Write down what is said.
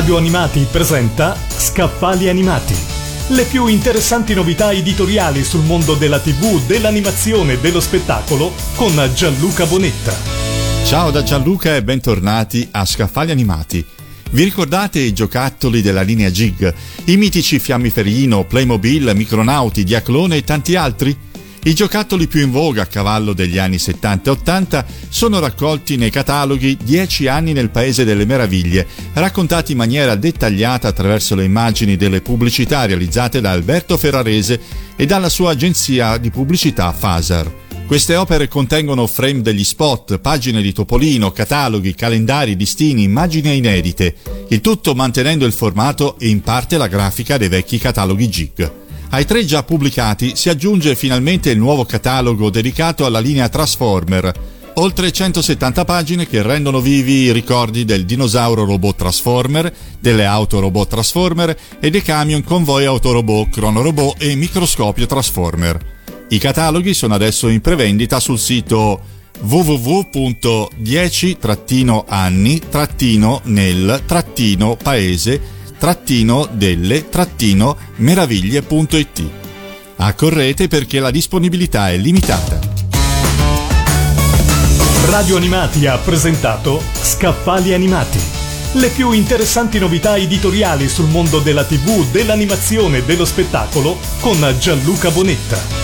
Radio Animati presenta Scaffali Animati. Le più interessanti novità editoriali sul mondo della TV, dell'animazione e dello spettacolo con Gianluca Bonetta. Ciao da Gianluca e bentornati a Scaffali Animati. Vi ricordate i giocattoli della linea Gig? I mitici Fiammiferino, Playmobil, Micronauti, Diaclone e tanti altri? I giocattoli più in voga a cavallo degli anni 70 e 80 sono raccolti nei cataloghi 10 anni nel Paese delle Meraviglie, raccontati in maniera dettagliata attraverso le immagini delle pubblicità realizzate da Alberto Ferrarese e dalla sua agenzia di pubblicità Fasar. Queste opere contengono frame degli spot, pagine di Topolino, cataloghi, calendari, listini, immagini inedite, il tutto mantenendo il formato e in parte la grafica dei vecchi cataloghi GIG. Ai tre già pubblicati si aggiunge finalmente il nuovo catalogo dedicato alla linea Transformer, oltre 170 pagine che rendono vivi i ricordi del dinosauro robot Transformer, delle auto robot Transformer e dei camion convoi autorobot, cronorobot e microscopio Transformer. I cataloghi sono adesso in prevendita sul sito www.10-anni-nel-paese trattino delle trattino meraviglie.it. Accorrete perché la disponibilità è limitata. Radio Animati ha presentato Scaffali Animati. Le più interessanti novità editoriali sul mondo della TV, dell'animazione e dello spettacolo con Gianluca Bonetta.